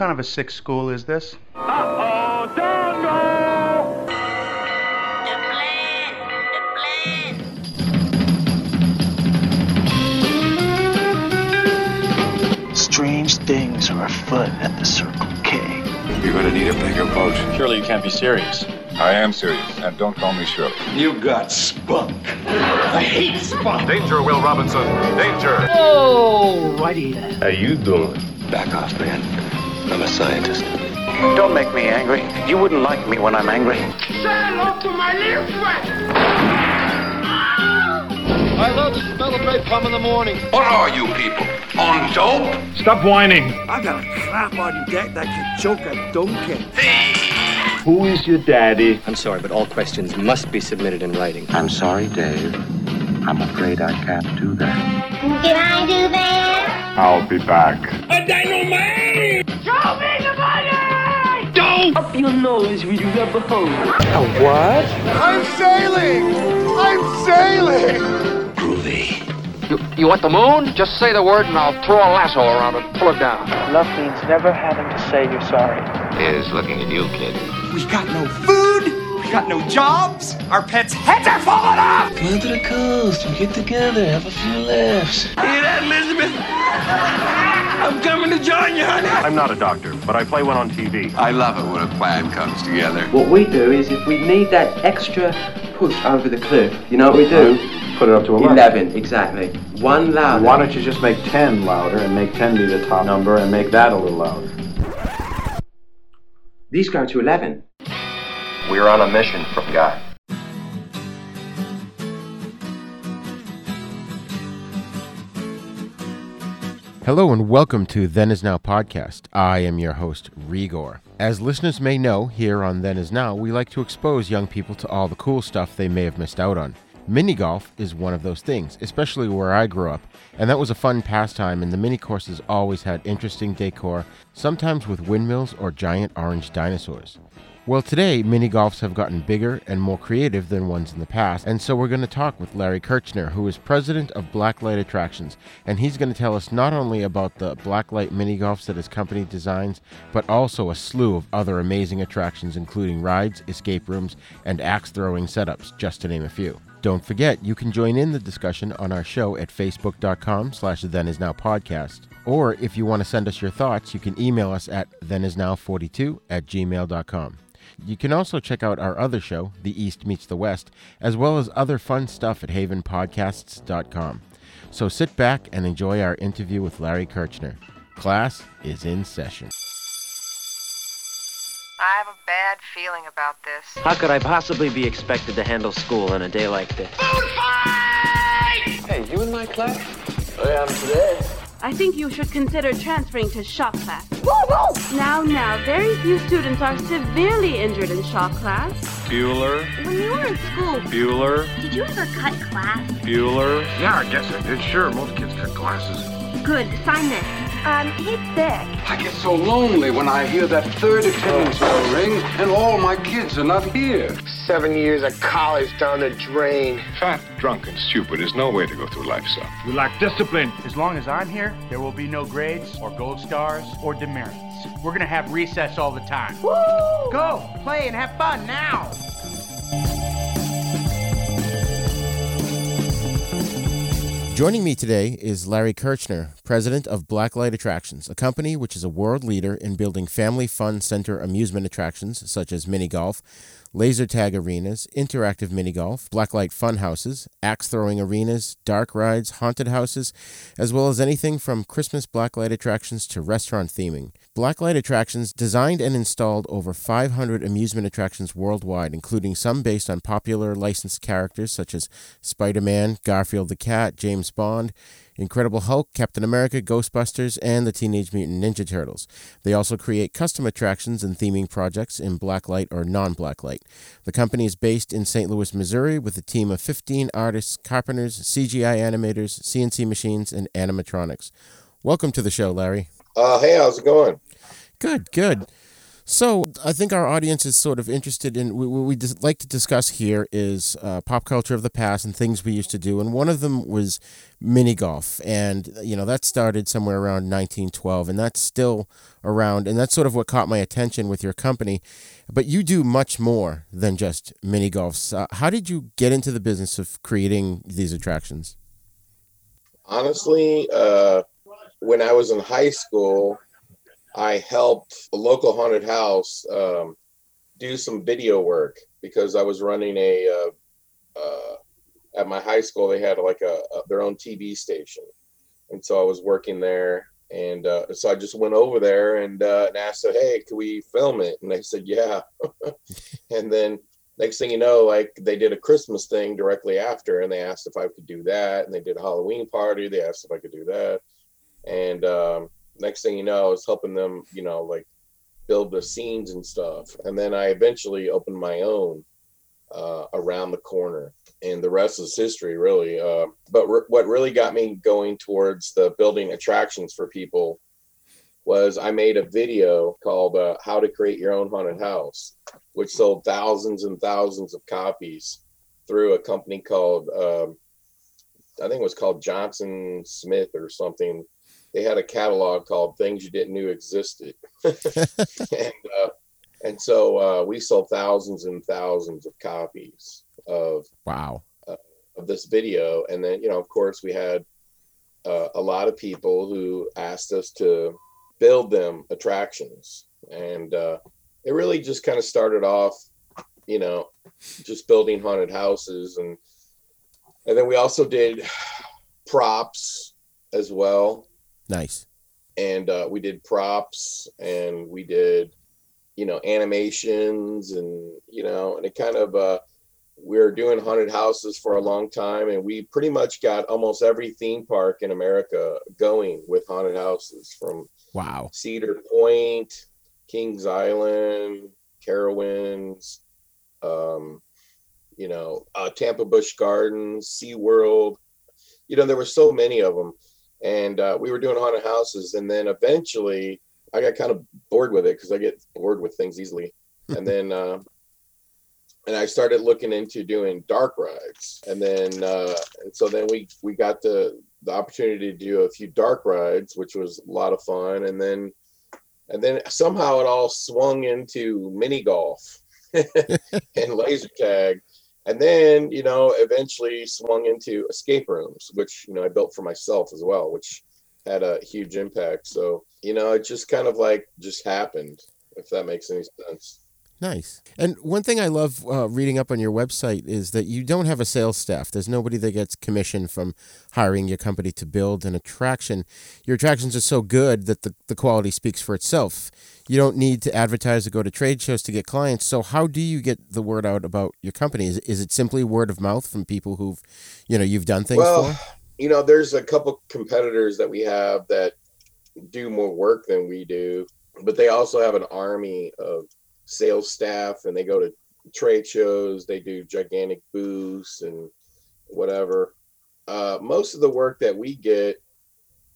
kind of a sick school is this? Uh-oh, Dongo! The plan, the plan. Strange things are afoot at the Circle K. You're gonna need a bigger boat. Surely you can't be serious. I am serious, and don't call me Shirley. You got spunk. I hate spunk. Danger, Will Robinson. Danger. Oh, righty then. How you doing? Back off, man. I'm a scientist. Don't make me angry. You wouldn't like me when I'm angry. Say hello to my little friend! I love the smell of napalm in the morning. What are you people? On dope? Stop whining. I got a crap on deck that can choke a donkey. Who is your daddy? I'm sorry, but all questions must be submitted in writing. I'm sorry, Dave. I'm afraid I can't do that. Can I do that? I'll be back. A dynamite! Show me the money! Don't! Up your nose with your rubber hose. I'm sailing! I'm sailing! Groovy. You, you want the moon? Just say the word and I'll throw a lasso around it and pull it down. Love means never having to say you're sorry. Is looking at you, kid. We got no food. We got no jobs. Our pets' heads are falling off. Come to the coast and get together, have a few laughs. Hear that, Elizabeth? I'm coming to join you, honey. I'm not a doctor, but I play one on TV. I love it when a plan comes together. What we do is if we need that extra push over the cliff, you know what we do? Put it up to 11. 11, exactly. One louder. Why don't you just make 10 louder and make 10 be the top number and make that a little louder? These go to 11. We're on a mission from God. Hello and welcome to Then Is Now podcast. I am your host, Rigor. As listeners may know, here on Then Is Now, we like to expose young people to all the cool stuff they may have missed out on. Mini golf is one of those things, especially where I grew up, and that was a fun pastime, and the mini courses always had interesting decor, sometimes with windmills or giant orange dinosaurs. Well, today, mini golfs have gotten bigger and more creative than ones in the past, and so we're going to talk with Larry Kirchner, who is president of Blacklight Attractions, and he's going to tell us not only about the Blacklight mini golfs that his company designs, but also a slew of other amazing attractions, including rides, escape rooms, and axe throwing setups, just to name a few. Don't forget, you can join in the discussion on our show at facebook.com slash thenisnowpodcast. Or if you want to send us your thoughts, you can email us at thenisnow42 at gmail.com. You can also check out our other show, The East Meets the West, as well as other fun stuff at havenpodcasts.com. So sit back and enjoy our interview with Larry Kirchner. Class is in session. I have a bad feeling about this. How could I possibly be expected to handle school on a day like this? Food fight! Hey, you in my class? I am today. I think you should consider transferring to shop class. Now, now, very few students are severely injured in shop class. Bueller. When you were in school, Bueller. Did you ever cut class? Bueller. Yeah, I guess I did. Sure, most kids cut glasses. good. Sign this. Um, hit thick. I get so lonely when I hear that third attendance bell ring and all my kids are not here. Seven years of college down the drain. Fat, drunk, and stupid is no way to go through life, son. You lack discipline. As long as I'm here, there will be no grades or gold stars or demerits. We're gonna have recess all the time. Woo! Go, play and have fun now! Joining me today is Larry Kirchner, president of Blacklight Attractions, a company which is a world leader in building family fun center amusement attractions such as mini golf, laser tag arenas, interactive mini golf, blacklight fun houses, axe throwing arenas, dark rides, haunted houses, as well as anything from Christmas blacklight attractions to restaurant theming. Blacklight Attractions designed and installed over 500 amusement attractions worldwide, including some based on popular licensed characters such as Spider Man, Garfield the Cat, James Bond, Incredible Hulk, Captain America, Ghostbusters, and the Teenage Mutant Ninja Turtles. They also create custom attractions and theming projects in blacklight or non blacklight. The company is based in St. Louis, Missouri, with a team of 15 artists, carpenters, CGI animators, CNC machines, and animatronics. Welcome to the show, Larry. Uh, hey, how's it going? Good, good. So I think our audience is sort of interested in what we would like to discuss here is uh, pop culture of the past and things we used to do, and one of them was mini golf, and you know that started somewhere around 1912, and that's still around, and that's sort of what caught my attention with your company. But you do much more than just mini golfs. Uh, how did you get into the business of creating these attractions? Honestly, uh, when I was in high school, I helped a local haunted house um, do some video work because I was running a uh, uh, at my high school. They had like a, a, their own TV station, and so I was working there. And uh, so I just went over there and, uh, and asked, "Hey, can we film it?" And they said, "Yeah." and then next thing you know, like they did a Christmas thing directly after, and they asked if I could do that. And they did a Halloween party. They asked if I could do that, and um, next thing you know, I was helping them, you know, like build the scenes and stuff. And then I eventually opened my own uh, around the corner, and the rest is history, really. Uh, but what really got me going towards the building attractions for people was I made a video called uh, "How to Create Your Own Haunted House," which sold thousands and thousands of copies through a company called um, I think it was called Johnson Smith or something they had a catalog called "Things You Didn't Know Existed," and uh, and so uh, we sold thousands and thousands of copies of wow. uh, of this video, and then you know, of course, we had uh, a lot of people who asked us to build them attractions, and uh, it really just kind of started off, you know, just building haunted houses, and and then we also did props as well Nice. And uh, we did props and we did, you know, animations and, you know, and it kind of, uh, we were doing haunted houses for a long time and we pretty much got almost every theme park in America going with haunted houses from wow Cedar Point, Kings Island, Carowinds, um, you know, uh, Tampa Busch Gardens, SeaWorld. You know, there were so many of them and uh, we were doing haunted houses and then eventually i got kind of bored with it because i get bored with things easily. And then uh, and i started looking into doing dark rides. And then uh, and so then we we got the the opportunity to do a few dark rides which was a lot of fun. And then and then somehow it all swung into mini golf and laser tag and then you know eventually swung into escape rooms which you know i built for myself as well which had a huge impact. So you know it just kind of like just happened if that makes any sense Nice. And one thing I love uh, reading up on your website is that you don't have a sales staff. There's nobody that gets commission from hiring your company to build an attraction. Your attractions are so good that the, the quality speaks for itself. You don't need to advertise or go to trade shows to get clients. So how do you get the word out about your company? Is, is it simply word of mouth from people who've, you know, you've done things well, for? You know, there's a couple competitors that we have that do more work than we do, but they also have an army of sales staff and they go to trade shows they do gigantic booths and whatever. Uh, most of the work that we get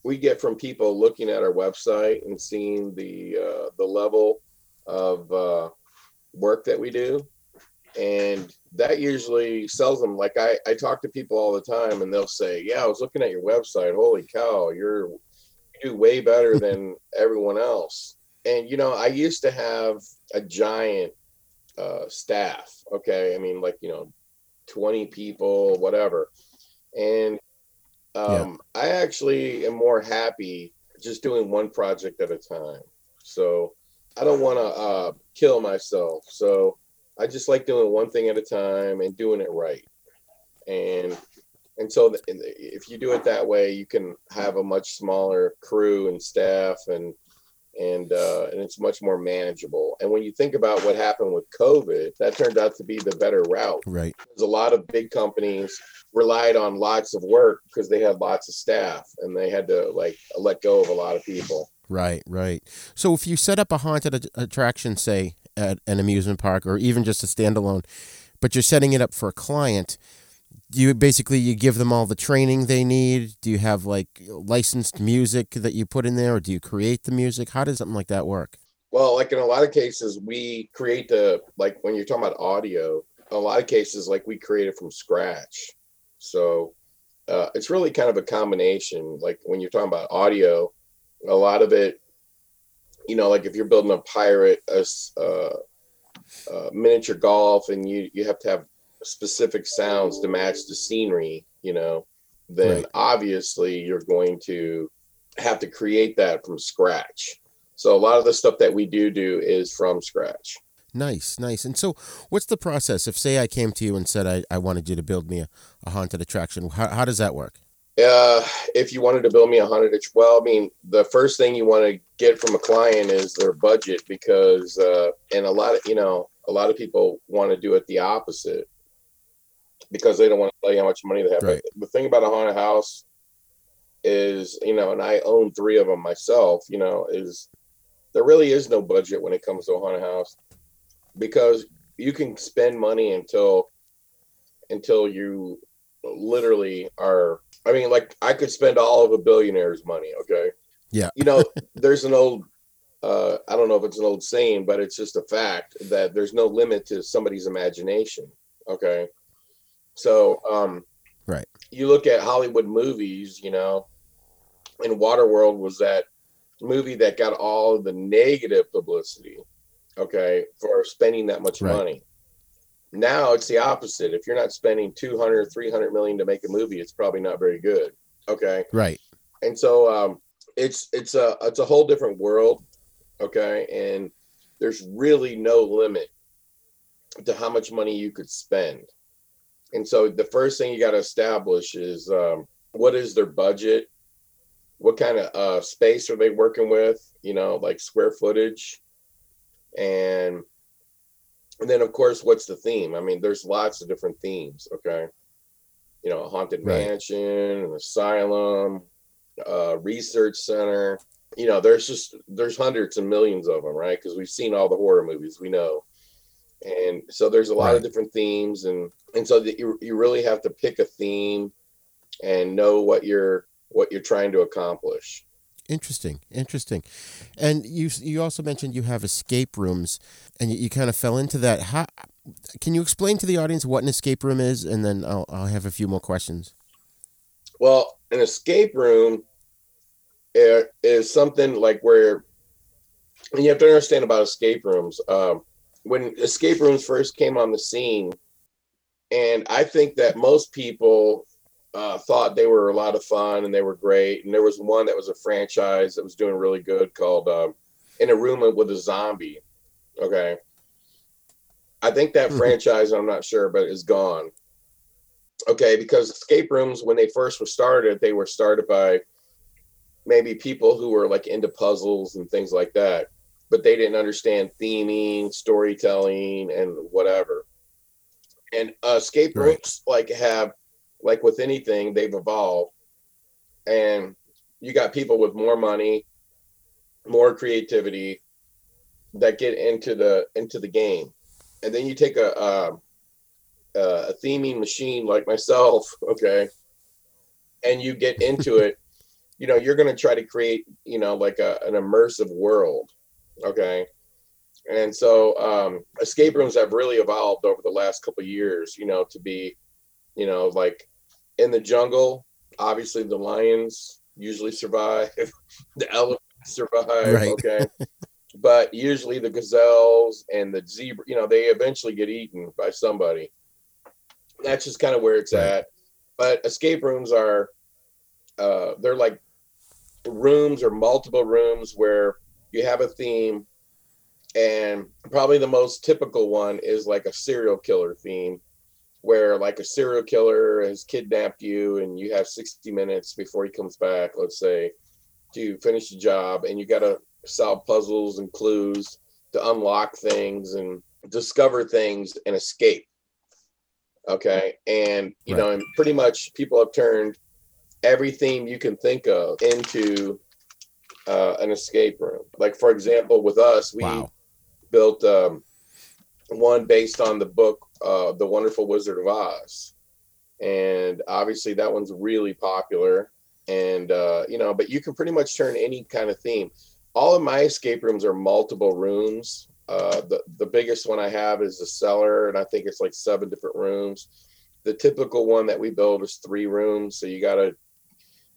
we get from people looking at our website and seeing the uh, the level of uh, work that we do. And that usually sells them. Like I, I talk to people all the time and they'll say yeah i was looking at your website. Holy cow you're you do way better than everyone else and you know i used to have a giant uh, staff okay? I mean like you know 20 people whatever. And um, yeah. i actually am more happy just doing one project at a time. So i don't want to uh, kill myself. So i just like doing one thing at a time and doing it right. And and so if you do it that way you can have a much smaller crew and staff and and uh, and it's much more manageable. And when you think about what happened with COVID, that turned out to be the better route. Right. Because a lot of big companies relied on lots of work because they had lots of staff and they had to like let go of a lot of people. Right, right. So if you set up a haunted attraction, say at an amusement park or even just a standalone, but you're setting it up for a client, you basically you give them all the training they need do you have like licensed music that you put in there or do you create the music how does something like that work Well, like in a lot of cases, we create the like when you're talking about audio. A lot of cases, like we create it from scratch. So uh, it's really kind of a combination. Like when you're talking about audio, a lot of it, you know, like if you're building a pirate, a, uh, uh, miniature golf, and you you have to have specific sounds to match the scenery, you know, then right. obviously you're going to have to create that from scratch. So a lot of the stuff that we do do is from scratch. Nice, nice. And so, what's the process? If, say, I came to you and said I, I wanted you to build me a, a haunted attraction, how, how does that work? Uh, if you wanted to build me a haunted, well, I mean, the first thing you want to get from a client is their budget because, uh, and a lot of, you know, a lot of people want to do it the opposite because they don't want to tell you how much money they have. Right. The thing about a haunted house is, you know, and I own three of them myself, you know, is there really is no budget when it comes to a haunted house because you can spend money until until you literally are I mean like I could spend all of a billionaire's money, okay? Yeah. you know, there's an old uh I don't know if it's an old saying, but it's just a fact that there's no limit to somebody's imagination, okay? So, um right. You look at Hollywood movies, you know, and Waterworld was that movie that got all the negative publicity okay, for spending that much right. money. Now it's the opposite. If you're not spending 200, 300 million to make a movie, it's probably not very good. Okay. Right. And so um, it's it's a it's a whole different world. Okay. And there's really no limit to how much money you could spend. And so the first thing you got to establish is um, what is their budget? What kind of uh, space are they working with? You know, like square footage and and then of course what's the theme i mean there's lots of different themes okay you know a haunted right. mansion an asylum uh research center you know there's just there's hundreds and millions of them right because we've seen all the horror movies we know and so there's a lot right. of different themes and and so that you, you really have to pick a theme and know what you're what you're trying to accomplish Interesting, interesting. And you you also mentioned you have escape rooms, and you, you kind of fell into that. How can you explain to the audience what an escape room is, and then I'll I'll have a few more questions. Well, an escape room is something like where and you have to understand about escape rooms. Um, when escape rooms first came on the scene, and I think that most people uh, thought they were a lot of fun and they were great. And there was one that was a franchise that was doing really good called uh, In a Room with a Zombie. Okay. I think that mm-hmm. franchise, I'm not sure, but is gone. Okay. Because escape rooms, when they first were started, they were started by maybe people who were like into puzzles and things like that, but they didn't understand theming, storytelling, and whatever. And uh, escape rooms right. like have like with anything, they've evolved. And you got people with more money, more creativity that get into the into the game. And then you take a a, a theming machine like myself, okay, and you get into it. You know, you're going to try to create, you know, like a, an immersive world, okay. And so, um, escape rooms have really evolved over the last couple years, you know, to be, you know, like in the jungle, obviously the lions usually survive, the elephants survive. Right. Okay. but usually the gazelles and the zebra, you know, they eventually get eaten by somebody. That's just kind of where it's right. at. But escape rooms are, uh, they're like rooms or multiple rooms where you have a theme. And probably the most typical one is like a serial killer theme where like a serial killer has kidnapped you and you have 60 minutes before he comes back let's say to finish the job and you got to solve puzzles and clues to unlock things and discover things and escape okay and you right. know and pretty much people have turned everything you can think of into uh, an escape room like for example with us we wow. built um, one based on the book uh, The Wonderful Wizard of Oz. And obviously, that one's really popular. And, uh, you know, but you can pretty much turn any kind of theme. all of my escape rooms are multiple rooms. Uh, the the biggest one I have is the cellar, and I think it's like seven different rooms. The typical one that we build is three rooms, so you got to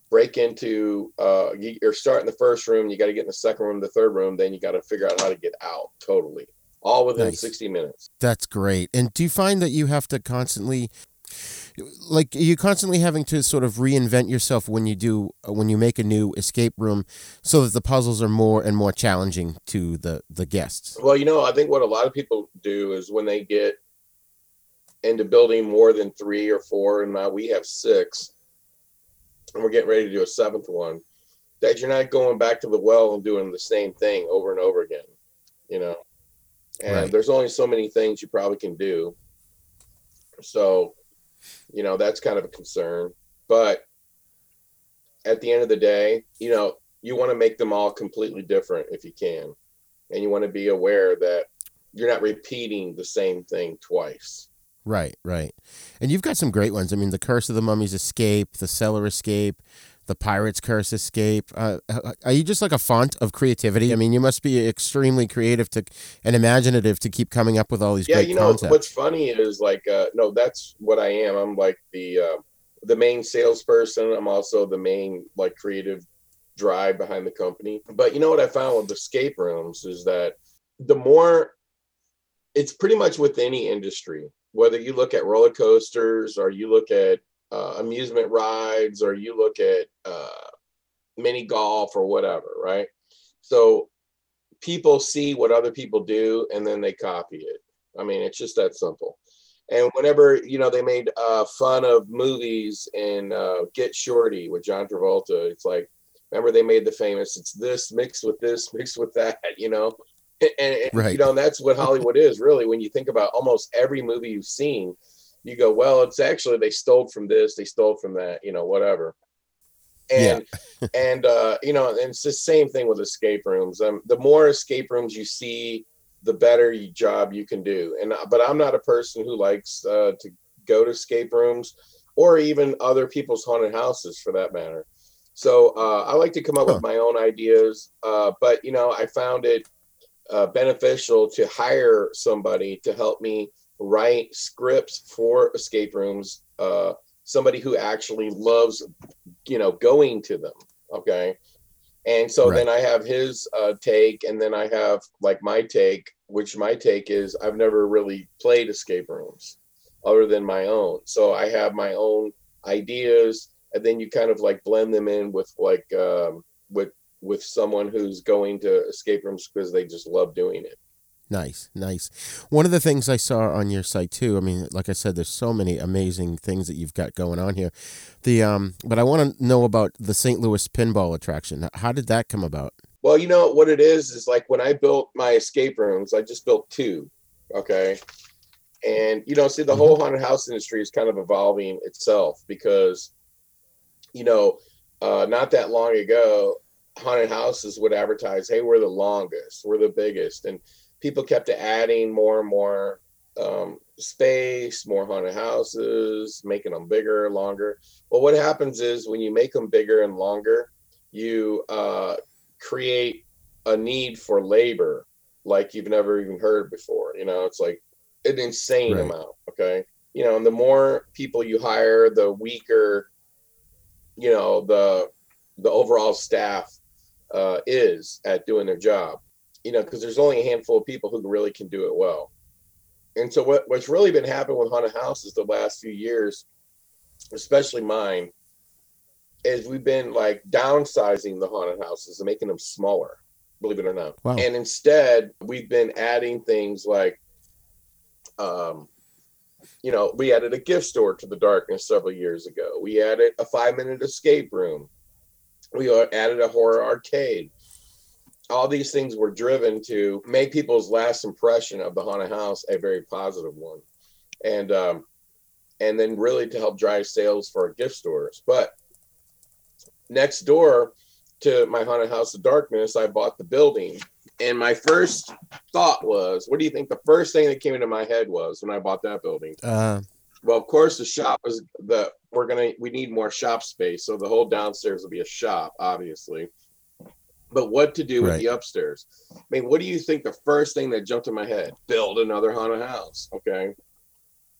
break into. Uh, you, you're starting the first room, you got to get in the second room, the third room, then you got to figure out how to get out. Totally, all within Nice. sixty minutes. That's great. And do you find that you have to constantly like you constantly having to sort of reinvent yourself when you do uh, when you make a new escape room so that the puzzles are more and more challenging to the the guests? Well, you know, I think what a lot of people do is when they get into building more than three or four, and now we have six, and we're getting ready to do a seventh one, that you're not going back to the well and doing the same thing over and over again, you know. And Right. there's only so many things you probably can do. So, you know, that's kind of a concern. But at the end of the day, you know, you want to make them all completely different if you can. And you want to be aware that you're not repeating the same thing twice. Right, right. And you've got some great ones. I mean, the Curse of the Mummies Escape, the Cellar Escape, the Pirate's Curse Escape. Uh, are you just like a font of creativity? I mean, you must be extremely creative to and imaginative to keep coming up with all these yeah, you know concepts. what's funny is like uh no, that's what I am. I'm like the uh the main salesperson. I'm also the main like creative drive behind the company. But you know what I found with escape rooms is that the more it's pretty much with any industry, whether you look at roller coasters or you look at uh, amusement rides or you look at uh, mini golf or whatever, right? So people see what other people do and then they copy it. I mean, it's just that simple. And whenever you know they made uh, fun of movies and uh, Get Shorty with John Travolta, it's like remember they made the famous it's this mixed with this mixed with that, you know, and, and Right. you know and that's what Hollywood is really. When you think about almost every movie you've seen, you go, well, it's actually they stole from this, they stole from that, you know, whatever. And and uh, you know, and it's the same thing with escape rooms. Um, the more escape rooms you see, the better you, job you can do. And uh, but I'm not a person who likes uh, to go to escape rooms or even other people's haunted houses for that matter. So uh, I like to come up with my own ideas. Uh, but you know, I found it uh, beneficial to hire somebody to help me write scripts for escape rooms. Uh, somebody who actually loves, you know, going to them. Okay. And so then I have his uh, take, and then I have like my take, which my take is I've never really played escape rooms other than my own. So I have my own ideas, and then you kind of like blend them in with like um, with with someone who's going to escape rooms because they just love doing it. Nice, nice. One of the things I saw on your site too. I mean, like I said, there's so many amazing things that you've got going on here. The um, but I want to know about the St. Louis Pinball attraction. How did that come about? Well, you know what it is is like when I built my escape rooms, I just built two. Okay. And you know, see the whole haunted house industry is kind of evolving itself because you know, uh not that long ago, haunted houses would advertise, hey, we're the longest, we're the biggest. And people kept adding more and more um space, more haunted houses, making them bigger, longer. Well, what happens is when you make them bigger and longer, you uh create a need for labor like you've never even heard before. You know, it's like an insane Right. amount. Okay. You know, and the more people you hire, the weaker, you know, the the overall staff uh, is at doing their job. You know, because there's only a handful of people who really can do it well. And so what, what's really been happening with haunted houses the last few years, especially mine, is we've been like downsizing the haunted houses and making them smaller, believe it or not. Wow. And instead, we've been adding things like, um, you know, we added a gift store to the darkness several years ago. We added a five minute escape room. We added a horror arcade. All these things were driven to make people's last impression of the haunted house a very positive one, and um, and then really to help drive sales for our gift stores. But next door to my haunted house of darkness, I bought the building. And my first thought was, what do you think the first thing that came into my head was when I bought that building? Uh, Well, of course, the shop is the we're gonna we need more shop space, so the whole downstairs will be a shop, obviously. but what to do with Right. the upstairs. I mean, what do you think the first thing that jumped in my head? Build another haunted house. Okay.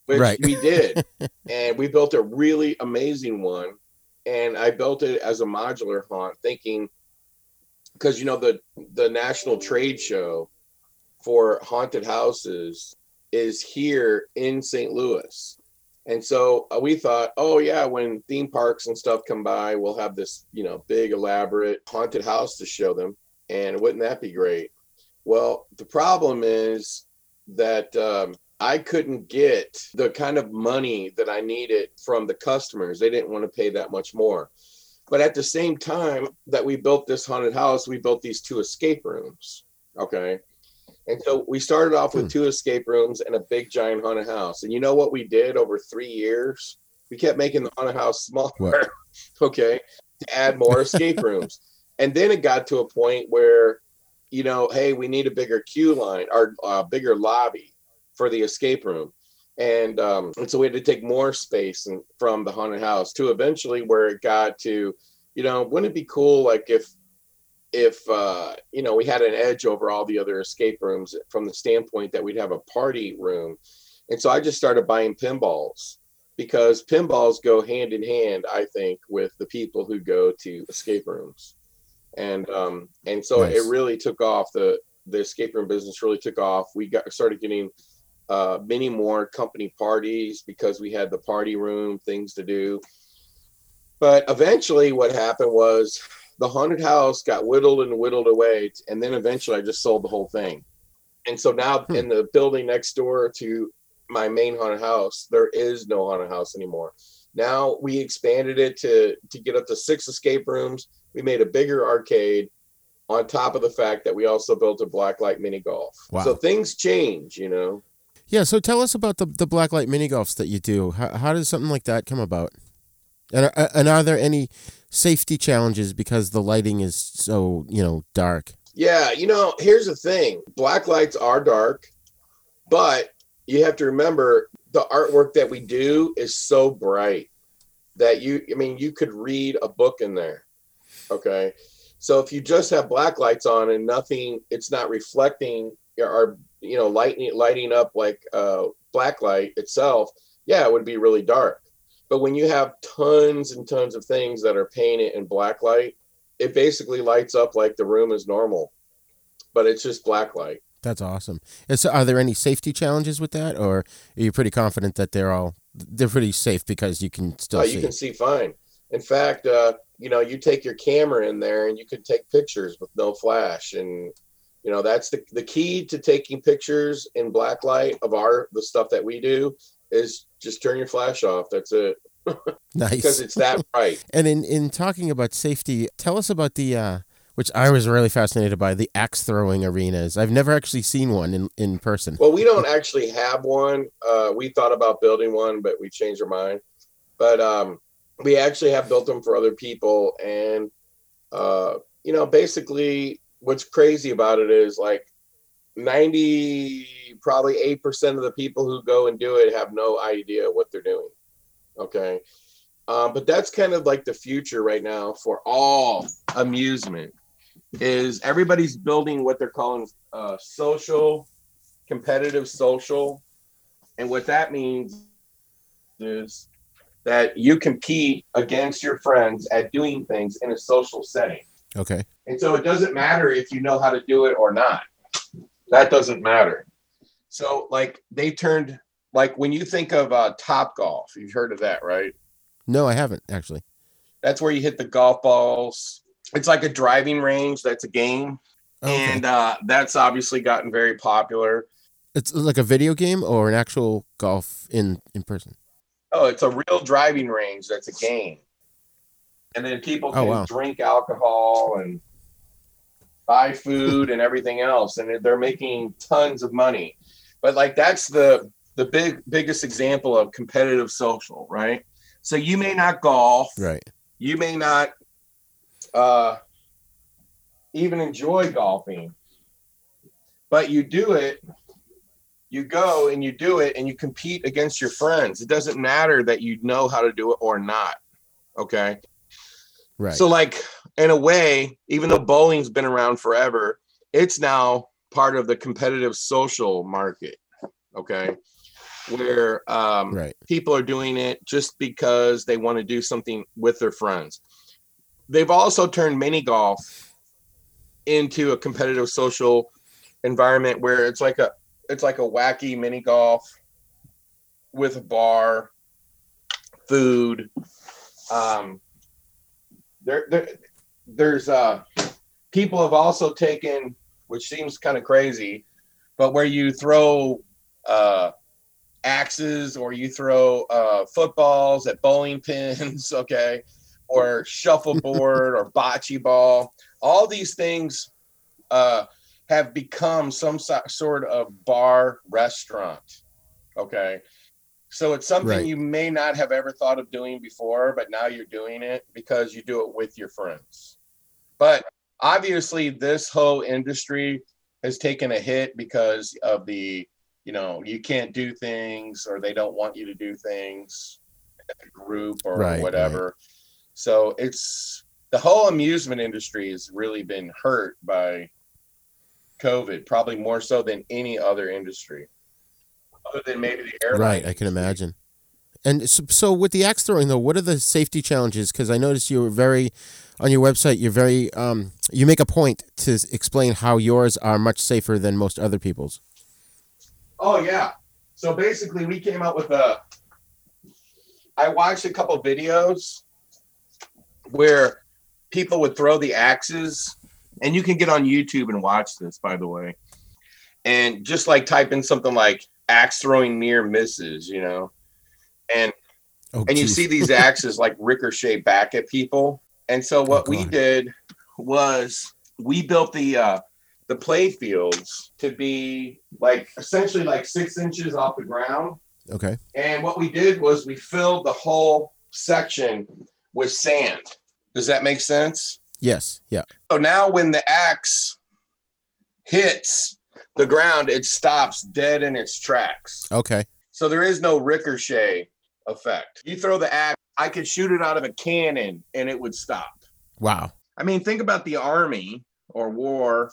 Which Right. we did. and we built a really amazing one. And I built it as a modular haunt, thinking because you know the the national trade show for haunted houses is here in St. Louis. And so uh, we thought, oh yeah, when theme parks and stuff come by, we'll have this, you know, big elaborate haunted house to show them. And wouldn't that be great? Well, the problem is that um, I couldn't get the kind of money that I needed from the customers. They didn't want to pay that much more. But at the same time that we built this haunted house, we built these two escape rooms. Okay. And so we started off with two escape rooms and a big giant haunted house. And you know what we did over three years? We kept making the haunted house smaller, What? okay, to add more escape rooms. And then it got to a point where, you know, hey, we need a bigger queue line or a bigger lobby for the escape room. And, um, and so we had to take more space and, from the haunted house to eventually where it got to, you know, wouldn't it be cool like if if uh, you know we had an edge over all the other escape rooms from the standpoint that we'd have a party room. And so i just started buying pinballs because pinballs go hand in hand i think with the people who go to escape rooms. And um and so Nice. it really took off. The the escape room business really took off. We got started getting uh many more company parties because we had the party room things to do. But eventually what happened was the haunted house got whittled and whittled away and then eventually i just sold the whole thing and so now hmm. in the building next door to my main haunted house there is no haunted house anymore now we expanded it to to get up to six escape rooms we made a bigger arcade on top of the fact that we also built a blacklight mini golf Wow. so things change you know Yeah, so tell us about the the blacklight mini golfs that you do. How, how does something like that come about? And are, and are there any safety challenges because the lighting is so you know dark? Yeah, you know, here's the thing. Black lights are dark, but you have to remember the artwork that we do is so bright that you I mean you could read a book in there. Okay. So if you just have black lights on and nothing it's not reflecting or you know lighting lighting up like uh black light itself, yeah, it would be really dark. But when you have tons and tons of things that are painted in black light, it basically lights up like the room is normal, but it's just black light. That's awesome. And so are there any safety challenges with that, or are you pretty confident that they're all they're pretty safe because you can still Uh, see? you can see fine. In fact, uh, you know, you take your camera in there and you can take pictures with no flash, and you know that's the the key to taking pictures in black light of our the stuff that we do is just turn your flash off. That's it. Nice. because it's that bright. And in in talking about safety, tell us about the uh, which I was really fascinated by the axe throwing arenas. I've never actually seen one in in person. Well, we don't actually have one. Uh, we thought about building one, but we changed our mind. But um, we actually have built them for other people, and uh, you know, basically, what's crazy about it is like ninety, probably eight percent of the people who go and do it have no idea what they're doing. Okay. Um, but that's kind of like the future right now for all amusement is everybody's building what they're calling uh, social competitive social and what that means is that you compete against your friends at doing things in a social setting Okay. and so it doesn't matter if you know how to do it or not that doesn't matter so like they turned like when you think of uh, Topgolf you've heard of that right No, I haven't actually. that's where you hit the golf balls it's like a driving range that's a game Okay. and uh, that's obviously gotten very popular It's like a video game or an actual golf in in person. Oh, it's a real driving range. That's a game. And then people Oh, can wow. drink alcohol and buy food and everything else, and they're making tons of money. But like that's the the big biggest example of competitive social, right? So you may not golf, Right. you may not uh, even enjoy golfing, but you do it. You go and you do it, and you compete against your friends. It doesn't matter that you know how to do it or not. Okay. Right. So, like, in a way, even though bowling's been around forever, it's now part of the competitive social market. Okay. Where um, right. people are doing it just because they want to do something with their friends. They've also turned mini golf into a competitive social environment where it's like a it's like a wacky mini golf with a bar, food. Um, there, there there's uh people have also taken which seems kind of crazy but where you throw uh axes or you throw uh footballs at bowling pins okay or shuffleboard or bocce ball all these things uh have become some so- sort of bar restaurant okay so it's something Right. you may not have ever thought of doing before, but now you're doing it because you do it with your friends. But obviously, this whole industry has taken a hit because of the, you know, you can't do things or they don't want you to do things group or Right, whatever. So it's the whole amusement industry has really been hurt by COVID, probably more so than any other industry. Other than maybe the airline Right, I can imagine. And so, so with the axe throwing though, what are the safety challenges? Because I noticed you were very on your website. You're very um, you make a point to explain how yours are much safer than most other people's. Oh yeah. So basically, we came out with a. I watched a couple videos where people would throw the axes, and you can get on YouTube and watch this, by the way. And just like type in something like axe throwing near misses, you know, and Oh, and you see these axes like ricochet back at people. And so what Oh, we did was we built the uh the play fields to be like essentially like six inches off the ground. Okay. And what we did was we filled the whole section with sand. Does that make sense? Yes. Yeah. So now when the axe hits the ground, it stops dead in its tracks. Okay. So there is no ricochet effect. You throw the axe, I could shoot it out of a cannon and it would stop. Wow. I mean, think about the army or war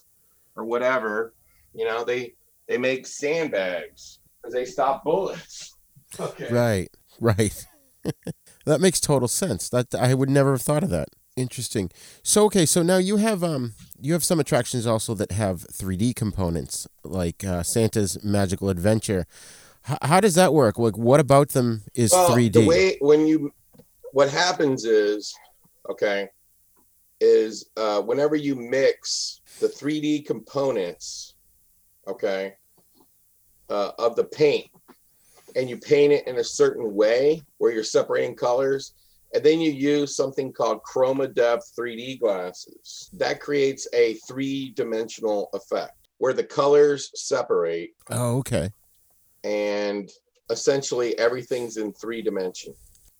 or whatever. You know, they they make sandbags because they stop bullets. Okay. Right. Right. that makes total sense. That I would never have thought of that. Interesting. So okay, so now you have um you have some attractions also that have 3D components like uh, Santa's Magical Adventure. H- how does that work? Like what about them is Well, 3D? The way when you what happens is okay is uh, whenever you mix the 3D components, okay, uh, of the paint, and you paint it in a certain way where you're separating colors, and then you use something called ChromaDepth 3D glasses. That creates a three dimensional effect where the colors separate oh, okay. And essentially everything's in three dimension.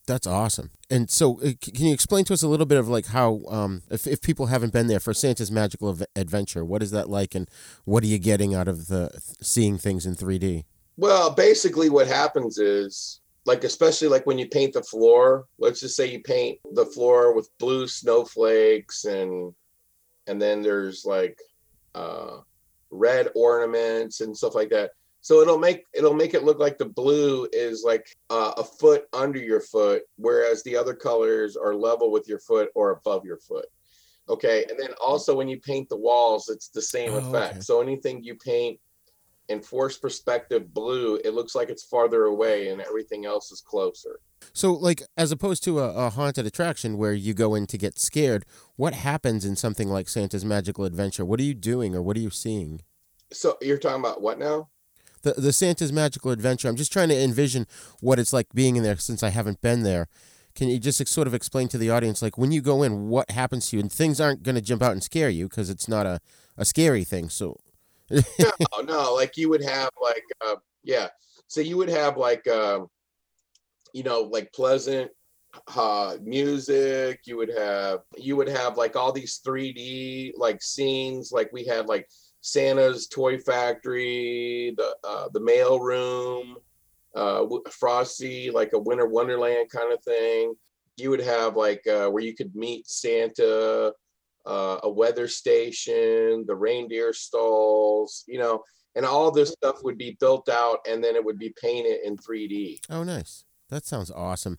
That's awesome. And so, uh, can you explain to us a little bit of like how, um, if, if people haven't been there for Santa's Magical Av- Adventure, what is that like, and what are you getting out of the seeing things in 3D? Well, basically, what happens is, like, especially like when you paint the floor. Let's just say you paint the floor with blue snowflakes, and and then there's like uh, red ornaments and stuff like that. So it'll make it'll make it look like the blue is like uh, a foot under your foot, whereas the other colors are level with your foot or above your foot. Okay, and then also when you paint the walls, it's the same Oh, effect. okay. So anything you paint in forced perspective blue, it looks like it's farther away and everything else is closer. So, like, as opposed to a, a haunted attraction where you go in to get scared, what happens in something like Santa's Magical Adventure? What are you doing or what are you seeing? So you're talking about what now? The, the Santa's Magical Adventure, I'm just trying to envision what it's like being in there since I haven't been there. Can you just sort of explain to the audience, like, when you go in, what happens to you? And things aren't going to jump out and scare you because it's not a, a scary thing. So, no, no, like you would have like uh yeah. So you would have like um you know, like pleasant uh music, you would have you would have like all these 3D like scenes like we had like Santa's toy factory, the uh the mail room, uh Frosty like a winter wonderland kind of thing. You would have like uh where you could meet Santa uh, a weather station, the reindeer stalls, you know, and all this stuff would be built out and then it would be painted in 3D. Oh, nice. That sounds awesome.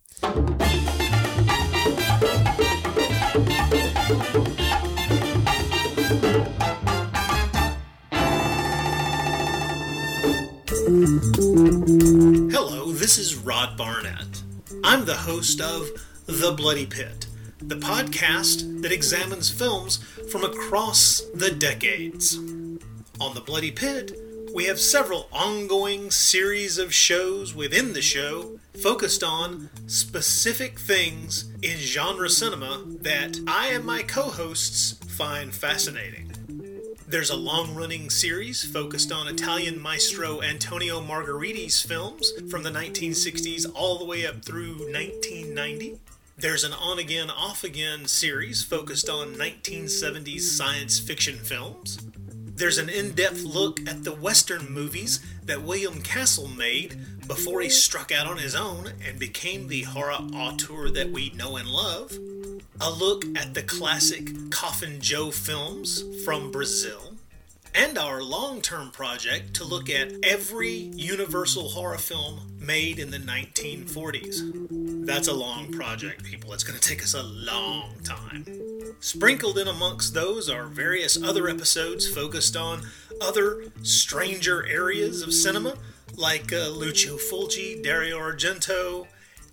Hello, this is Rod Barnett. I'm the host of The Bloody Pit, the podcast that examines films from across the decades. On The Bloody Pit, we have several ongoing series of shows within the show focused on specific things in genre cinema that I and my co hosts find fascinating. There's a long running series focused on Italian maestro Antonio Margheriti's films from the 1960s all the way up through 1990. There's an on again, off again series focused on 1970s science fiction films. There's an in depth look at the Western movies that William Castle made before he struck out on his own and became the horror auteur that we know and love. A look at the classic Coffin Joe films from Brazil. And our long term project to look at every Universal horror film made in the 1940s. That's a long project, people. It's going to take us a long time. Sprinkled in amongst those are various other episodes focused on other stranger areas of cinema, like uh, Lucio Fulci, Dario Argento,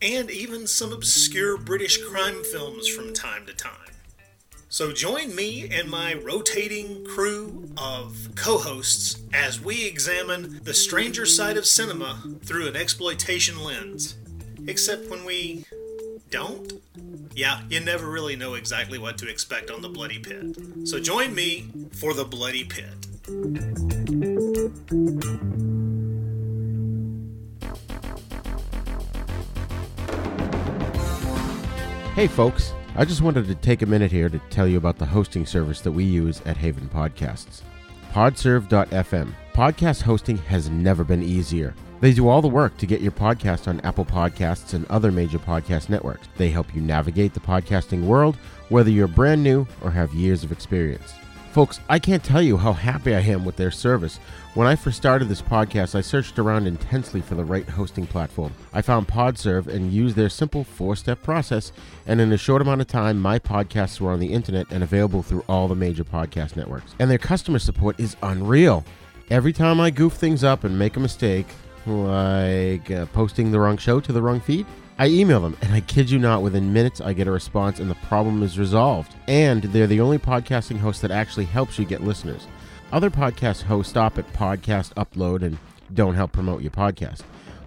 and even some obscure British crime films from time to time. So join me and my rotating crew of co hosts as we examine the stranger side of cinema through an exploitation lens. Except when we don't? Yeah, you never really know exactly what to expect on the Bloody Pit. So join me for the Bloody Pit. Hey, folks. I just wanted to take a minute here to tell you about the hosting service that we use at Haven Podcasts. Podserve.fm. Podcast hosting has never been easier. They do all the work to get your podcast on Apple Podcasts and other major podcast networks. They help you navigate the podcasting world, whether you're brand new or have years of experience. Folks, I can't tell you how happy I am with their service. When I first started this podcast, I searched around intensely for the right hosting platform. I found Podserve and used their simple four step process, and in a short amount of time, my podcasts were on the internet and available through all the major podcast networks. And their customer support is unreal. Every time I goof things up and make a mistake, like uh, posting the wrong show to the wrong feed, I email them, and I kid you not, within minutes I get a response and the problem is resolved. And they're the only podcasting host that actually helps you get listeners. Other podcast hosts stop at podcast upload and don't help promote your podcast.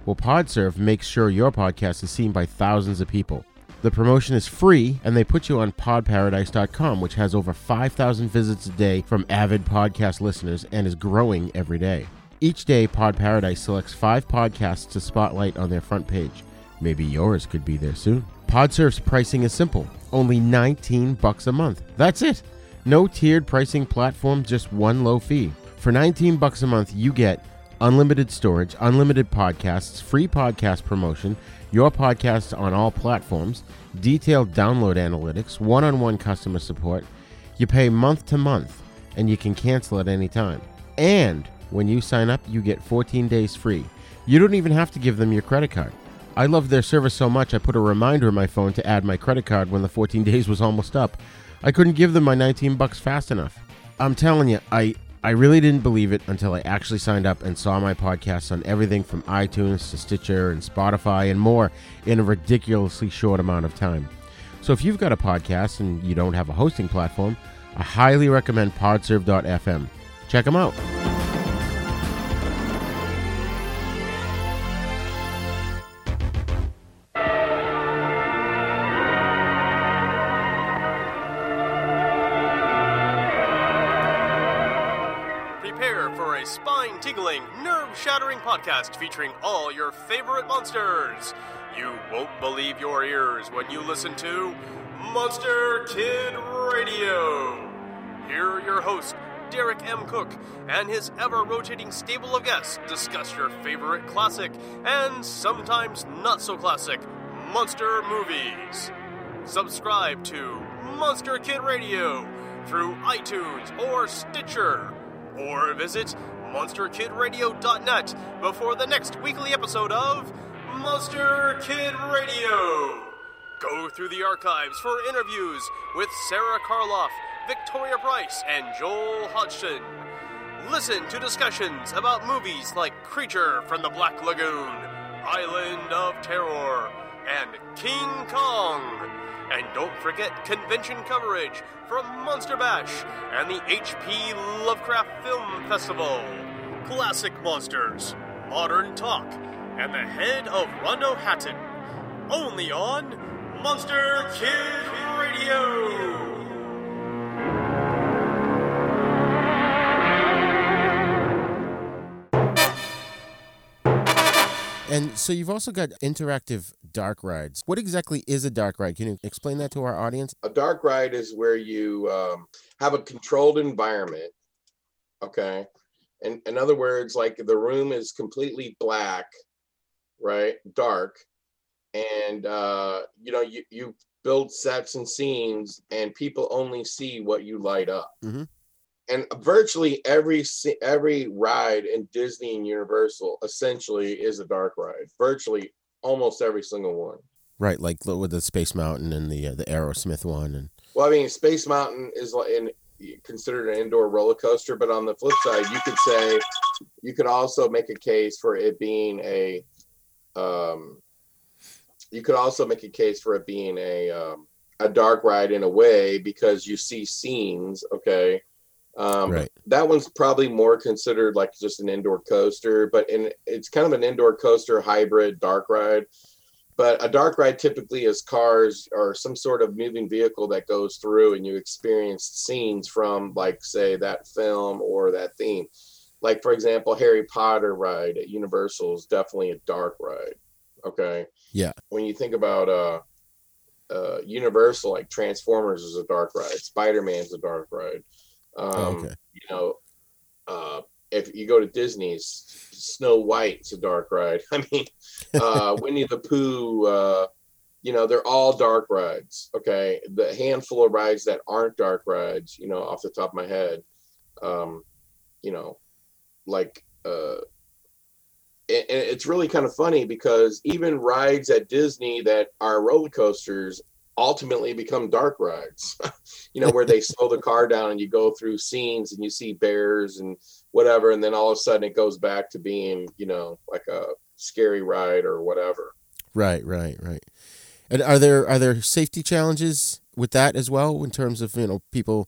Well, Podserve makes sure your podcast is seen by thousands of people. The promotion is free, and they put you on podparadise.com, which has over 5,000 visits a day from avid podcast listeners and is growing every day. Each day, Pod Paradise selects five podcasts to spotlight on their front page. Maybe yours could be there soon. Podserve's pricing is simple only 19 bucks a month. That's it. No tiered pricing platform, just one low fee. For 19 bucks a month, you get unlimited storage, unlimited podcasts, free podcast promotion, your podcasts on all platforms, detailed download analytics, one on one customer support. You pay month to month and you can cancel at any time. And when you sign up, you get 14 days free. You don't even have to give them your credit card. I loved their service so much, I put a reminder in my phone to add my credit card when the 14 days was almost up. I couldn't give them my 19 bucks fast enough. I'm telling you, I I really didn't believe it until I actually signed up and saw my podcasts on everything from iTunes to Stitcher and Spotify and more in a ridiculously short amount of time. So if you've got a podcast and you don't have a hosting platform, I highly recommend podserve.fm. Check them out. Podcast featuring all your favorite monsters. You won't believe your ears when you listen to Monster Kid Radio. Here are your hosts, Derek M. Koch, and his ever rotating stable of guests discuss your favorite classic and sometimes not so classic monster movies. Subscribe to Monster Kid Radio through iTunes or Stitcher, or visit MonsterKidRadio.net before the next weekly episode of Monster Kid Radio. Go through the archives for interviews with Sarah Karloff, Victoria Price, and Joel Hodgson. Listen to discussions about movies like Creature from the Black Lagoon, Island of Terror, and King Kong. And don't forget convention coverage from Monster Bash and the H.P. Lovecraft Film Festival. Classic Monsters, Modern Talk, and the head of Rondo Hatton. Only on Monster Kid Radio. And so you've also got interactive dark rides. What exactly is a dark ride? Can you explain that to our audience? A dark ride is where you um, have a controlled environment. Okay. And in other words, like the room is completely black, right? Dark. And, uh, you know, you, you build sets and scenes, and people only see what you light up. Mm-hmm and virtually every every ride in Disney and Universal essentially is a dark ride. Virtually almost every single one. Right, like with the Space Mountain and the uh, the Aerosmith one, and well, I mean, Space Mountain is like in, considered an indoor roller coaster, but on the flip side, you could say you could also make a case for it being a um, you could also make a case for it being a um, a dark ride in a way because you see scenes, okay um, right. That one's probably more considered like just an indoor coaster, but in, it's kind of an indoor coaster hybrid dark ride. But a dark ride typically is cars or some sort of moving vehicle that goes through and you experience scenes from, like, say, that film or that theme. Like, for example, Harry Potter ride at Universal is definitely a dark ride. Okay. Yeah. When you think about uh, uh, Universal, like Transformers is a dark ride, Spider Man's a dark ride. Um, Oh, okay. You know, uh, if you go to Disney's, Snow White's a dark ride. I mean, uh, Winnie the Pooh, uh, you know, they're all dark rides. Okay. The handful of rides that aren't dark rides, you know, off the top of my head, um, you know, like, uh, and it's really kind of funny because even rides at Disney that are roller coasters ultimately become dark rides. You know where they slow the car down and you go through scenes and you see bears and whatever and then all of a sudden it goes back to being you know like a scary ride or whatever. Right right right. And are there are there safety challenges with that as well in terms of you know people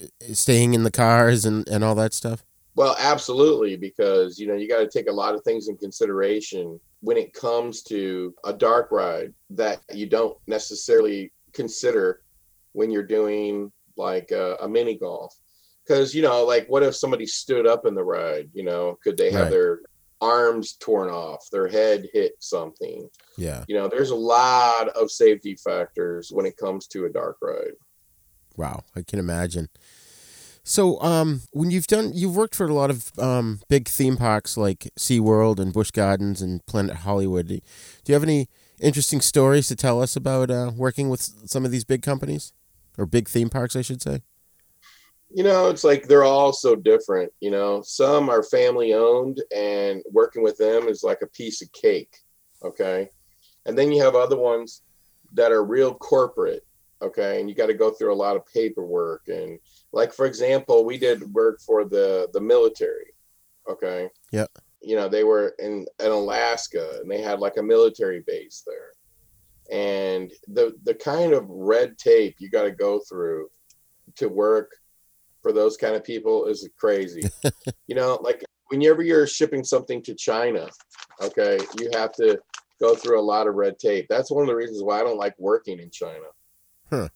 uh, staying in the cars and and all that stuff? Well absolutely because you know you got to take a lot of things in consideration when it comes to a dark ride that you don't necessarily consider when you're doing like a, a mini golf. Because you know like what if somebody stood up in the ride you know? Could they have Right. their arms torn off their head hit something? Yeah. You know there's a lot of safety factors when it comes to a dark ride. Wow. I can imagine so um when you've done you've worked for a lot of um big theme parks like SeaWorld and Busch Gardens and Planet Hollywood. Do you have any interesting stories to tell us about uh, working with some of these big companies? Or big theme parks i should say? You know it's like they're all so different you know? Some are family owned and working with them is like a piece of cake okay? And then you have other ones that are real corporate okay? And you got to go through a lot of paperwork and like for example we did work for the the military okay? Yeah. You know they were in in alaska and they had like a military base there. And the the kind of red tape you got to go through to work for those kind of people is crazy. You know like whenever you're shipping something to china okay you have to go through a lot of red tape. That's one of the reasons why i don't like working in china. Huh.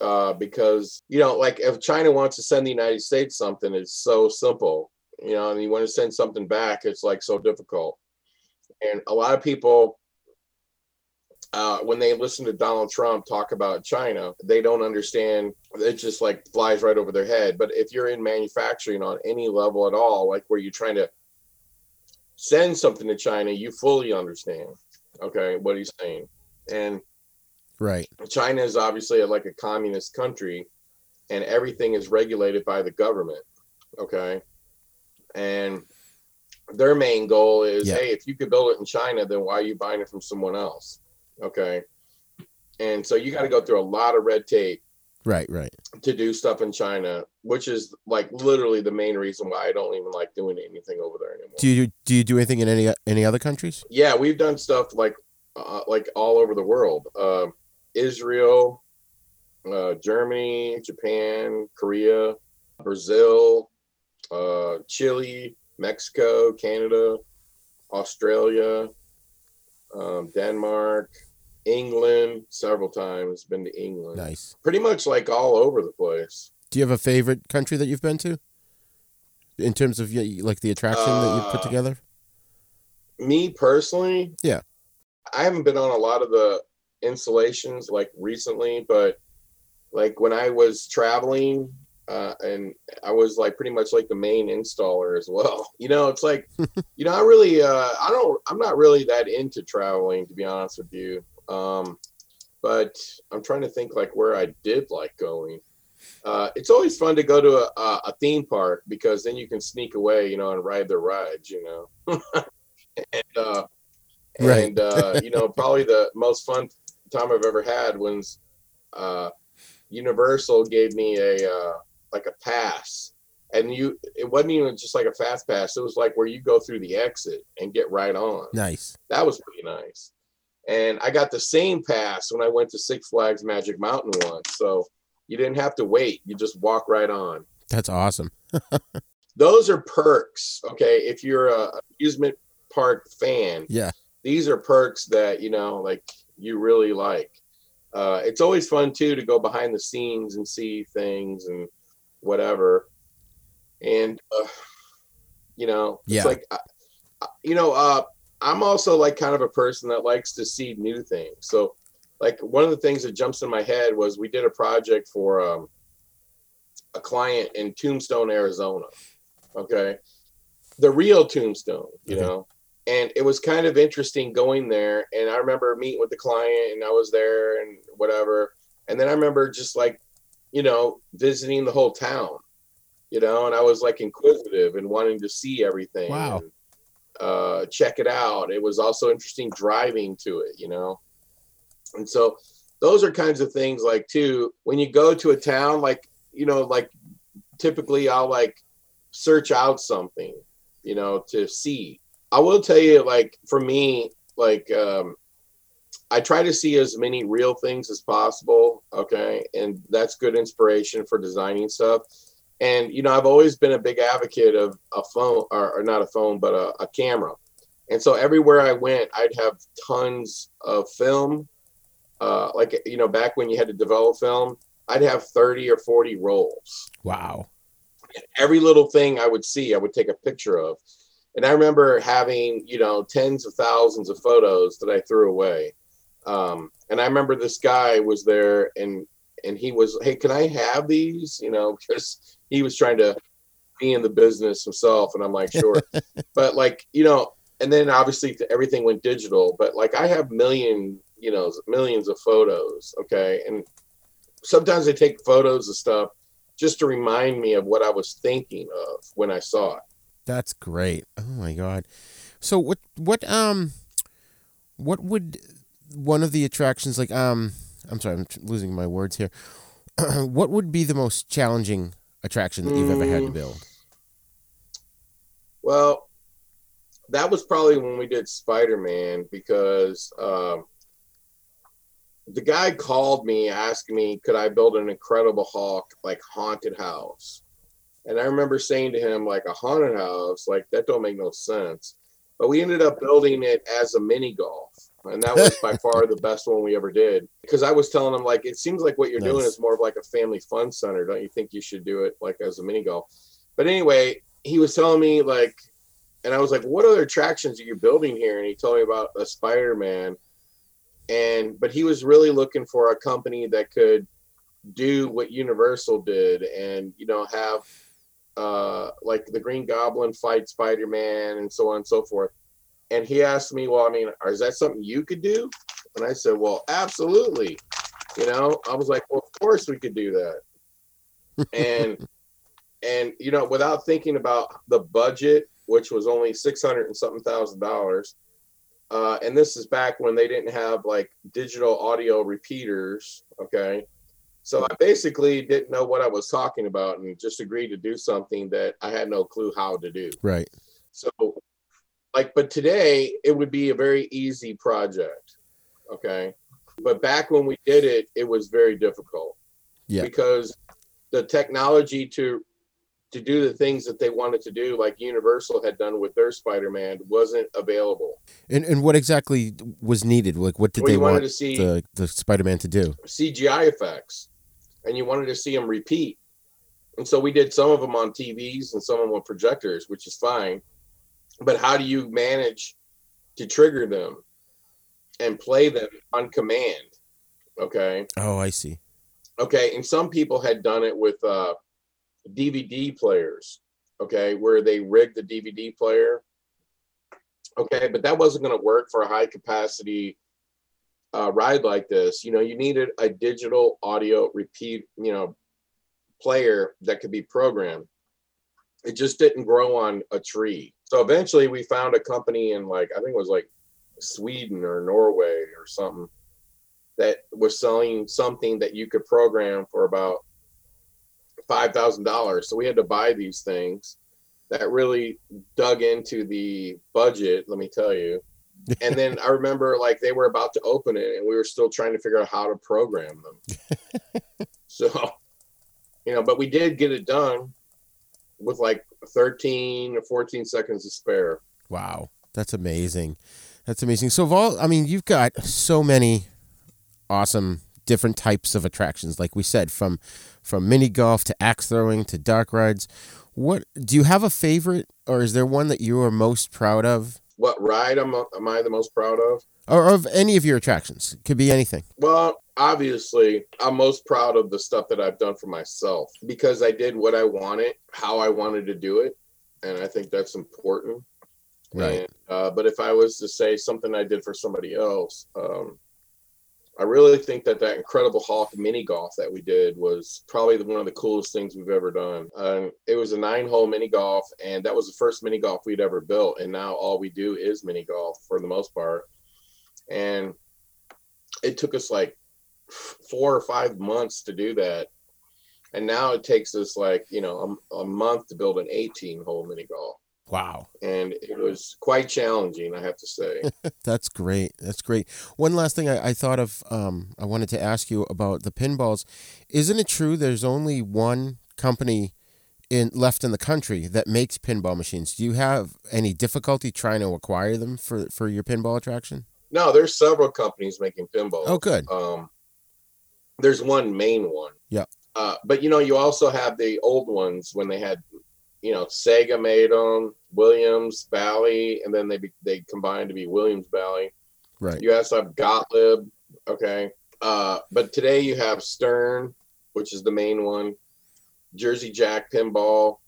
Uh, because you know like if china wants to send the united states something it's so simple you know and you want to send something back it's like so difficult and a lot of people uh, when they listen to Donald Trump talk about China, they don't understand. It just like flies right over their head. But if you're in manufacturing on any level at all, like where you're trying to send something to China, you fully understand. Okay, what he's saying. And right China is obviously like a communist country, and everything is regulated by the government. Okay, and their main goal is, Yeah. hey, if you could build it in China, then why are you buying it from someone else? Okay, and so you got to go through a lot of red tape Right, right. to do stuff in China, which is like literally the main reason why I don't even like doing anything over there anymore. Do you do you do anything in any any other countries? Yeah, we've done stuff like uh, like all over the world. Uh, Israel, uh, Germany, Japan, Korea, Brazil, uh, Chile, Mexico, Canada, Australia, um, Denmark, England, several times. Been to England. Nice. Pretty much like all over the place. Do you have a favorite country that you've been to? In terms of like the attraction that you put Uh, together? me personally, Yeah. I haven't been on a lot of the installations like recently, but like when I was traveling, uh, and I was like pretty much like the main installer as well. You know, it's like, you know, I really, uh, I don't, I'm not really that into traveling to be honest with you. Um, but I'm trying to think like where I did like going. Uh, it's always fun to go to a, a, a theme park because then you can sneak away, you know, and ride the rides, you know. and uh, Right. and uh, you know, probably the most fun time I've ever had was uh, Universal gave me a uh, like a pass, and you it wasn't even just like a fast pass. It was like where you go through the exit and get right on. Nice. That was pretty nice. And I got the same pass when I went to Six Flags Magic Mountain once. So you didn't have to wait. You just walk right on. That's awesome. Those are perks. Okay. If you're a amusement park fan, Yeah. these are perks that, you know, like you really like. Uh, it's always fun too to go behind the scenes and see things and whatever. And, uh, you know, Yeah. it's like, you know, uh, I'm also like kind of a person that likes to see new things. So, like one of the things that jumps in my head was we did a project for um, a client in Tombstone, Arizona. Okay, the real Tombstone, you know, and it was kind of interesting going there. And I remember meeting with the client, and I was there and whatever. And then I remember just like, you know, visiting the whole town, you know, and I was like inquisitive and wanting to see everything. Wow. and, uh, check it out. It was also interesting driving to it, you know. And so those are kinds of things like too when you go to a town like you know like typically I'll like search out something, you know, to see. I will tell you like for me like um I try to see as many real things as possible, okay? And that's good inspiration for designing stuff. And you know, I've always been a big advocate of a phone or, or not a phone, but a, a camera. And so everywhere I went, I'd have tons of film. Uh, like you know, back when you had to develop film, I'd have 30 or 40 rolls. Wow. Every little thing I would see, I would take a picture of. And I remember having, you know, tens of thousands of photos that I threw away. Um, and I remember this guy was there and and he was, hey, can I have these? You know, because he was trying to be in the business himself. And I'm like, sure. but like, you know, and then obviously everything went digital. But like I have million, you know, millions of photos. Okay. And sometimes I take photos of stuff just to remind me of what I was thinking of when I saw it. That's great. Oh my god. So what what um what would one of the attractions like um I'm sorry, I'm losing my words here. what would be the most challenging attraction that you've ever had to Mm. build? Well, that was probably when we did Spider Man because um, the guy called me asking me, could I build an Incredible Hulk like haunted house? And I remember saying to him, like a haunted house, like that don't make no sense. But we ended up building it as a mini golf. And that was by far the best one we ever did. Because I was telling him, like, it seems like what you're doing is more of like a family fun center. Don't you think you should do it like as a mini golf? But anyway, he was telling me, like, and I was like, what other attractions are you building here? And he told me about a Spider Man. And, but he was really looking for a company that could do what Universal did and, you know, have uh, like the Green Goblin fight Spider Man and so on and so forth. And he asked me, Well, I mean, is that something you could do? And I said, Well, absolutely. You know, I was like, Well, of course we could do that. and and you know, without thinking about the budget, which was only six hundred and something thousand dollars, uh, and this is back when they didn't have like digital audio repeaters. Okay, so I basically didn't know what I was talking about and just agreed to do something that I had no clue how to do. Right. So, like, but today it would be a very easy project. Okay. But back when we did it, it was very difficult. Yeah. Because the technology to to do the things that they wanted to do, like Universal had done with their Spider-Man, wasn't available. And and what exactly was needed? Like, what did Well, they wanted want to see- the the Spider-Man to do? CGI effects, and you wanted to see them repeat. And so we did some of them on TVs and some of them on projectors, which is fine. But how do you manage to trigger them and play them on command? Okay. Oh, I see. Okay. And some people had done it with uh, DVD players. Okay. Where they rigged the DVD player. Okay. But that wasn't going to work for a high capacity uh, ride like this. You know, you needed a digital audio repeat, you know, player that could be programmed. It just didn't grow on a tree. So eventually we found a company in like, I think it was like Sweden or Norway or something that was selling something that you could program for about five thousand dollars. So we had to buy these things that really dug into the budget, let me tell you. And then I remember like they were about to open it and we were still trying to figure out how to program them. so you know, but we did get it done with like 13 or 14 seconds to spare. Wow, that's amazing. That's amazing. So, all, I mean, you've got so many awesome different types of attractions. Like we said, from from mini golf to axe throwing to dark rides. What do you have a favorite, or is there one that you are most proud of, What ride am, am I the most proud of? or of any of your attractions? Could be anything. Well, obviously, I'm most proud of the stuff that I've done for myself because I did what I wanted, how I wanted to do it, and I think that's important. Right. And, uh, but if I was to say something I did for somebody else, um, I really think that that Incredible Hulk mini golf that we did was probably one of the coolest things we've ever done. Um, it was a nine-hole mini golf, and that was the first mini golf we'd ever built. And now all we do is mini golf for the most part. And it took us like four or five months to do that. And now it takes us like, you know, a, a month to build an 18 hole mini golf. Wow. And it was quite challenging, I have to say. That's great. That's great. One last thing I, I thought of, um, I wanted to ask you about the pinballs. Isn't it true there's only one company in left in the country that makes pinball machines? Do you have any difficulty trying to acquire them for, for your pinball attraction? No, there's several companies making pinballs. Oh, good. Um, there's one main one. Yeah. Uh, but you know, you also have the old ones when they had, you know, Sega made them, Williams, Bally, and then they they combined to be Williams Bally. Right. You also have Gottlieb. Okay. Uh, but today you have Stern, which is the main one. Jersey Jack Pinball.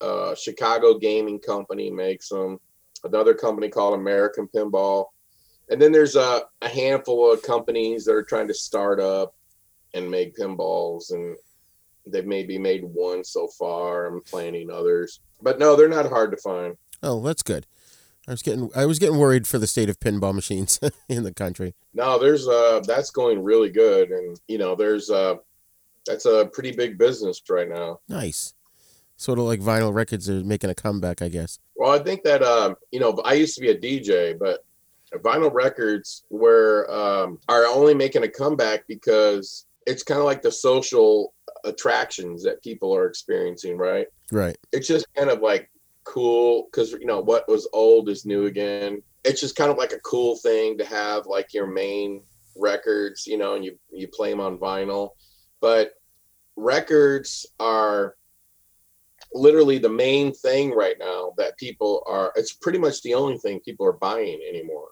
Uh, Chicago Gaming Company makes them. Another company called American Pinball. And then there's a, a handful of companies that are trying to start up and make pinballs, and they've maybe made one so far. I'm planning others, but no, they're not hard to find. Oh, that's good. I was getting I was getting worried for the state of pinball machines in the country. No, there's uh that's going really good, and you know there's uh that's a pretty big business right now. Nice. Sort of like vinyl records are making a comeback, I guess. Well, I think that um, you know, I used to be a DJ, but vinyl records were um, are only making a comeback because it's kind of like the social attractions that people are experiencing, right? Right. It's just kind of like cool because you know what was old is new again. It's just kind of like a cool thing to have like your main records, you know, and you you play them on vinyl, but records are literally the main thing right now that people are it's pretty much the only thing people are buying anymore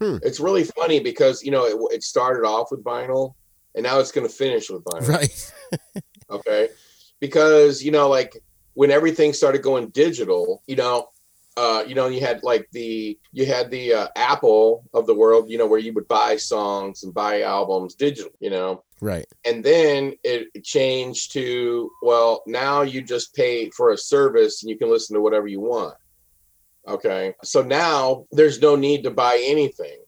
Hmm. it's really funny because you know it, it started off with vinyl and now it's going to finish with vinyl Right. okay because you know like when everything started going digital you know uh, you know, you had like the you had the uh, Apple of the world, you know, where you would buy songs and buy albums digital, you know, Right. and then it changed to well, now you just pay for a service and you can listen to whatever you want. Okay, so now there's no need to buy anything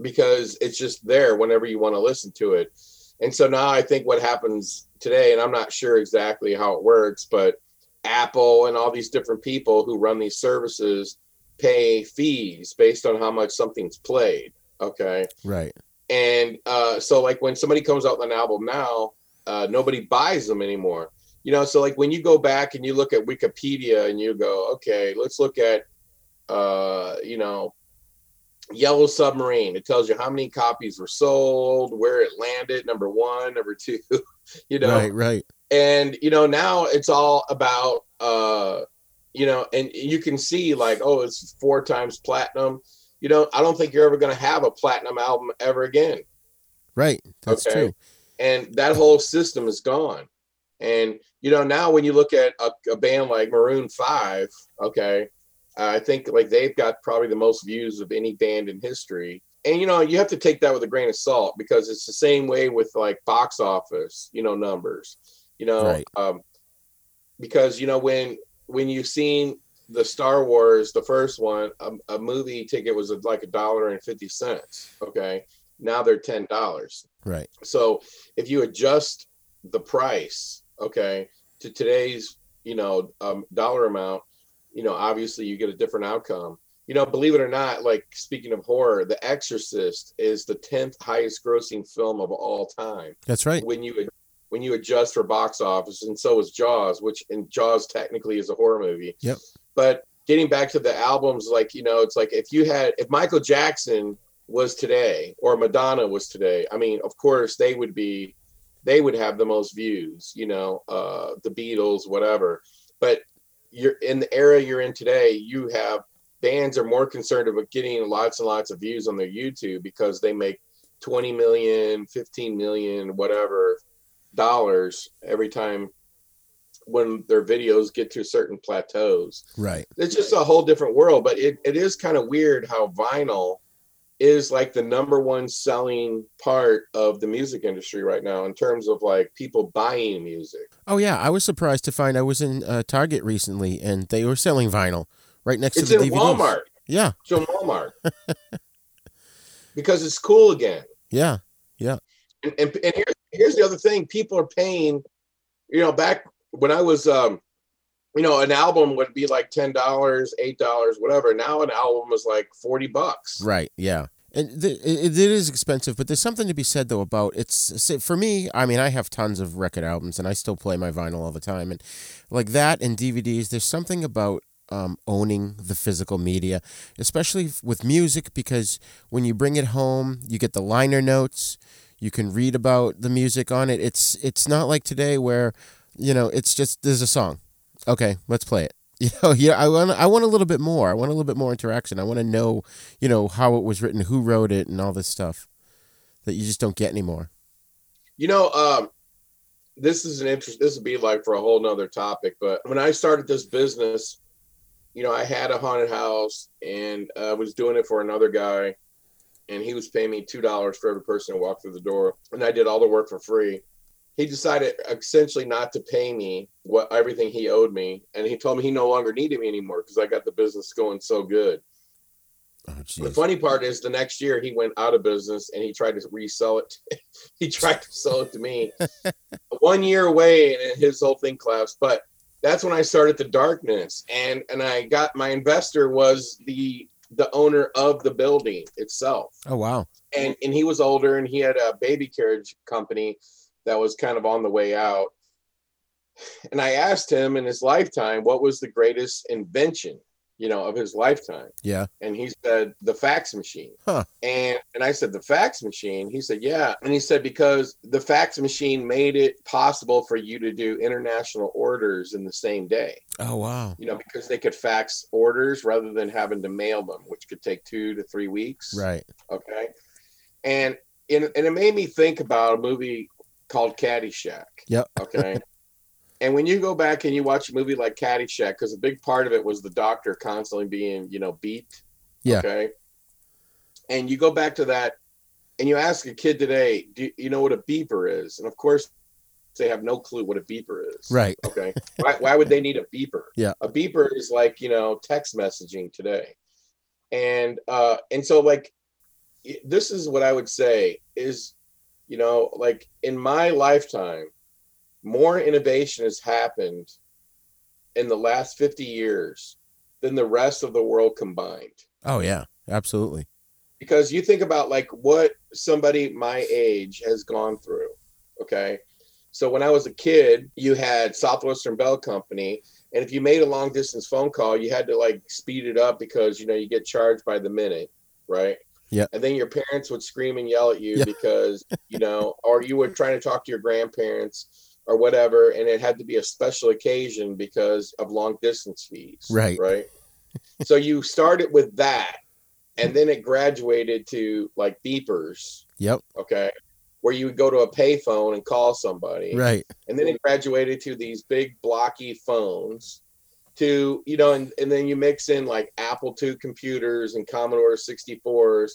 because it's just there whenever you want to listen to it. And so now I think what happens today, and I'm not sure exactly how it works, but Apple and all these different people who run these services pay fees based on how much something's played. Okay. Right. And uh, so, like, when somebody comes out with an album now, uh, nobody buys them anymore. You know, so like when you go back and you look at Wikipedia and you go, okay, let's look at, uh, you know, Yellow Submarine. It tells you how many copies were sold, where it landed, number one, number two, you know. Right. Right. And you know, now it's all about uh, you know, and you can see like, oh, it's four times platinum. You know, I don't think you're ever gonna have a platinum album ever again. Right. That's Okay. true. And that whole system is gone. And you know, now when you look at a, a band like Maroon Five, okay, I think like they've got probably the most views of any band in history. And you know, you have to take that with a grain of salt because it's the same way with like box office, you know, numbers. You know, Right. um, because you know when when you've seen the Star Wars, the first one, a, a movie ticket was like a dollar and fifty cents. Okay, now they're ten dollars. Right. So if you adjust the price, okay, to today's you know um, dollar amount, you know obviously you get a different outcome. You know, believe it or not, like speaking of horror, The Exorcist is the tenth highest grossing film of all time That's right. when you when you adjust for box office, and so is Jaws, which and Jaws technically is a horror movie. Yep. But getting back to the albums, like you know, it's like if you had if Michael Jackson was today or Madonna was today, I mean, of course they would be they would have the most views, you know, uh the Beatles, whatever. But you're in the era you're in today, you have bands are more concerned about getting lots and lots of views on their YouTube because they make 20 million, 15 million, whatever dollars every time when their videos get to certain plateaus. Right. It's just a whole different world, but it, it is kind of weird how vinyl is like the number one selling part of the music industry right now in terms of like people buying music. Oh yeah, I was surprised to find I was in uh, Target recently and they were selling vinyl right next It's to the in DVDs. Walmart. Yeah. It's in Walmart. because it's cool again. Yeah. Yeah. and, and, and here's, here's the other thing people are paying you know back when i was um you know an album would be like $10 $8 whatever now an album is like 40 bucks Right. Yeah. And th- it, it is expensive, but there's something to be said though about it's for me. I mean, I have tons of record albums, and I still play my vinyl all the time, and like that and DVDs. There's something about um, owning the physical media, especially with music, because when you bring it home, you get the liner notes. You can read about the music on it. It's it's not like today where, you know, it's just there's a song. Okay, let's play it. You know, yeah, I want I want a little bit more. I want a little bit more interaction. I want to know, you know, how it was written, who wrote it, and all this stuff that you just don't get anymore. you know um this is an interest this would be like for a whole nother topic but when i started this business you know i had a haunted house and i was doing it for another guy and he was paying me two dollars for every person who walked through the door and i did all the work for free he decided essentially not to pay me what everything he owed me and he told me he no longer needed me anymore because i got the business going so good Oh, the funny part is the next year he went out of business and he tried to resell it. he tried to sell it to me. One year away and his whole thing collapsed. But that's when I started the darkness. And and I got my investor was the the owner of the building itself. Oh wow. And and he was older and he had a baby carriage company that was kind of on the way out. And I asked him in his lifetime what was the greatest invention, you know, of his lifetime Yeah. and he said the fax machine Huh. and and i said the fax machine he said yeah and he said because the fax machine made it possible for you to do international orders in the same day Oh wow. you know because they could fax orders rather than having to mail them which could take two to three weeks Right. okay and and, and it made me think about a movie called caddyshack Yep. okay And when you go back and you watch a movie like Caddyshack, because a big part of it was the doctor constantly being, you know, beat. Yeah. Okay. And you go back to that and you ask a kid today, do you know what a beeper is? And of course, they have no clue what a beeper is. Right. Okay. why, why would they need a beeper? Yeah. A beeper is like, you know, text messaging today. And uh and so like this is what I would say is, you know, like in my lifetime, more innovation has happened in the last 50 years than the rest of the world combined. Oh yeah, absolutely. because you think about like what somebody my age has gone through okay? So when i was a kid you had southwestern bell company and if you made a long distance phone call you had to like speed it up because you know you get charged by the minute right Yeah. and then your parents would scream and yell at you Yeah. because you know or you were trying to talk to your grandparents or whatever and it had to be a special occasion because of long distance fees Right. right so you started with that and then it graduated to like beepers Yep. okay where you would go to a payphone and call somebody Right. and then it graduated to these big blocky phones to you know and, and then you mix in like apple ii computers and commodore 64s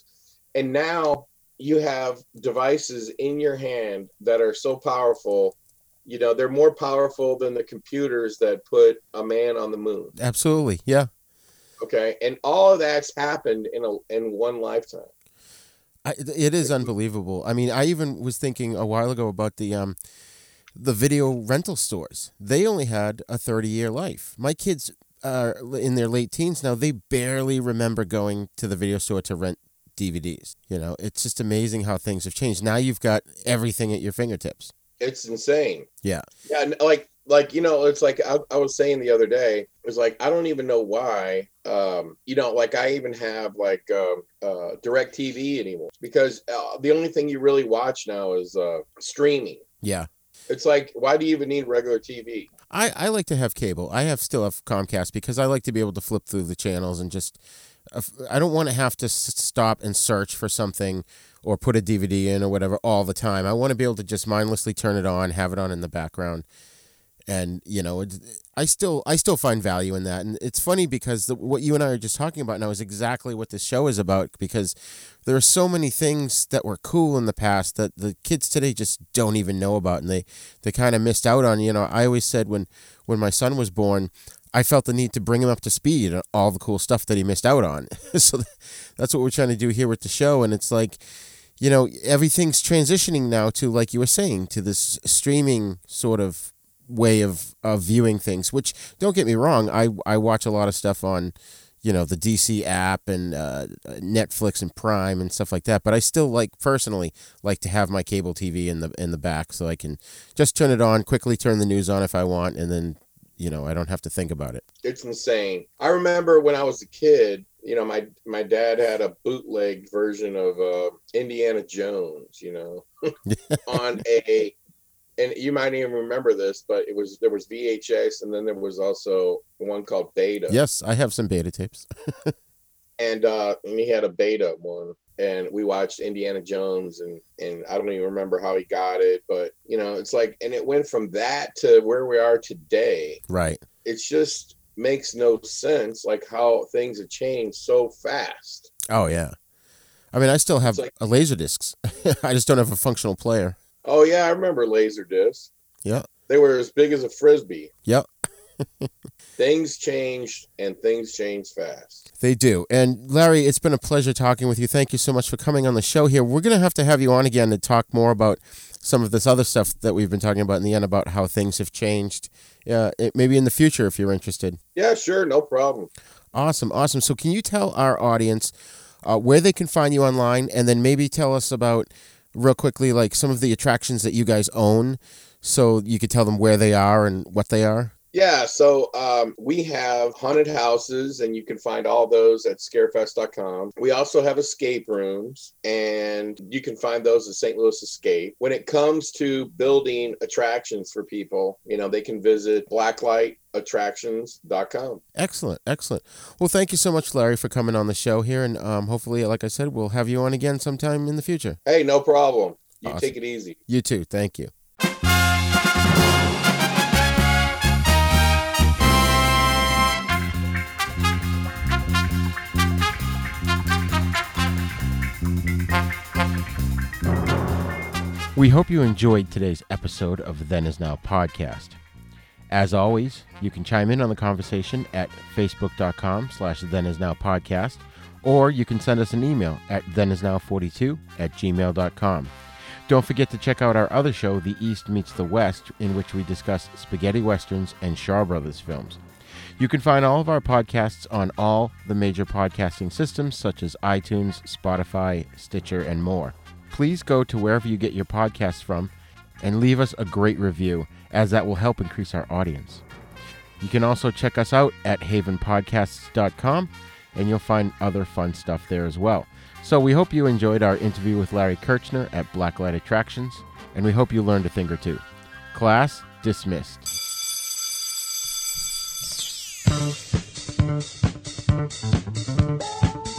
and now you have devices in your hand that are so powerful you know they're more powerful than the computers that put a man on the moon Absolutely. Yeah. okay and all of that's happened in a in one lifetime I, it is unbelievable. I mean, I even was thinking a while ago about the um, the video rental stores. They only had a thirty year life. My kids are in their late teens now. They barely remember going to the video store to rent DVDs. You know, it's just amazing how things have changed. Now you've got everything at your fingertips. it's insane Yeah. Yeah, like like you know, it's like I, I was saying the other day. It's like I don't even know why. Um, you know, like I even have like um, uh, DirecTV anymore because uh, the only thing you really watch now is uh, streaming. Yeah. It's like why do you even need regular TV? I, I like to have cable. I have still have Comcast because I like to be able to flip through the channels and just. Uh, I don't want to have to stop and search for something or put a DVD in or whatever all the time. I want to be able to just mindlessly turn it on, have it on in the background, and you know, I still I still find value in that. And it's funny because the, what you and I are just talking about now is exactly what this show is about. Because there are so many things that were cool in the past that the kids today just don't even know about, and they they kind of missed out on. You know, I always said when when my son was born. I felt the need to bring him up to speed on all the cool stuff that he missed out on. so that's what we're trying to do here with the show. And it's like, you know, everything's transitioning now to, like you were saying, to this streaming sort of way of, of viewing things, which don't get me wrong. I, I watch a lot of stuff on, you know, the DC app and uh, Netflix and Prime and stuff like that. But I still like personally like to have my cable TV in the, in the back so I can just turn it on, quickly turn the news on if I want, and then you know i don't have to think about it It's insane. I remember when I was a kid. You know, my my dad had a bootleg version of uh, Indiana Jones. You know, on a and you might even remember this, but it was there was VHS and then there was also one called Beta. yes i have some beta tapes And uh and he had a beta one and we watched Indiana Jones and and I don't even remember how he got it, but you know, it's like and it went from that to where we are today. right It's just makes no sense like how things have changed so fast. oh yeah i mean i still have like- a laser discs i just don't have a functional player Oh yeah, I remember laser discs. yeah They were as big as a frisbee. yep Things changed and things change fast. They do. And Larry, it's been a pleasure talking with you. Thank you so much for coming on the show here. We're going to have to have you on again to talk more about some of this other stuff that we've been talking about in the end about how things have changed. Uh, it, maybe in the future if you're interested. Yeah, sure, no problem. Awesome, awesome. So, can you tell our audience uh, where they can find you online, and then maybe tell us about real quickly, like some of the attractions that you guys own, so you could tell them where they are and what they are. Yeah, so um, we have haunted houses, and you can find all those at scarefest.com. We also have escape rooms, and you can find those at St. Louis Escape. When it comes to building attractions for people, you know, they can visit attractions.com. Excellent. Excellent. Well, thank you so much, Larry, for coming on the show here. And um, hopefully, like I said, we'll have you on again sometime in the future. Hey, no problem. You awesome. take it easy. You too. Thank you. We hope you enjoyed today's episode of Then Is Now podcast. As always, you can chime in on the conversation at facebook.com slash then is now podcast, or you can send us an email at thenisnow42 at gmail.com. Don't forget to check out our other show, The East Meets the West, in which we discuss spaghetti westerns and Shaw Brothers films. You can find all of our podcasts on all the major podcasting systems such as iTunes, Spotify, Stitcher, and more. Please go to wherever you get your podcasts from and leave us a great review, as that will help increase our audience. You can also check us out at havenpodcasts.com and you'll find other fun stuff there as well. So we hope you enjoyed our interview with Larry Kirchner at Blacklight Attractions, and we hope you learned a thing or two. Class dismissed. This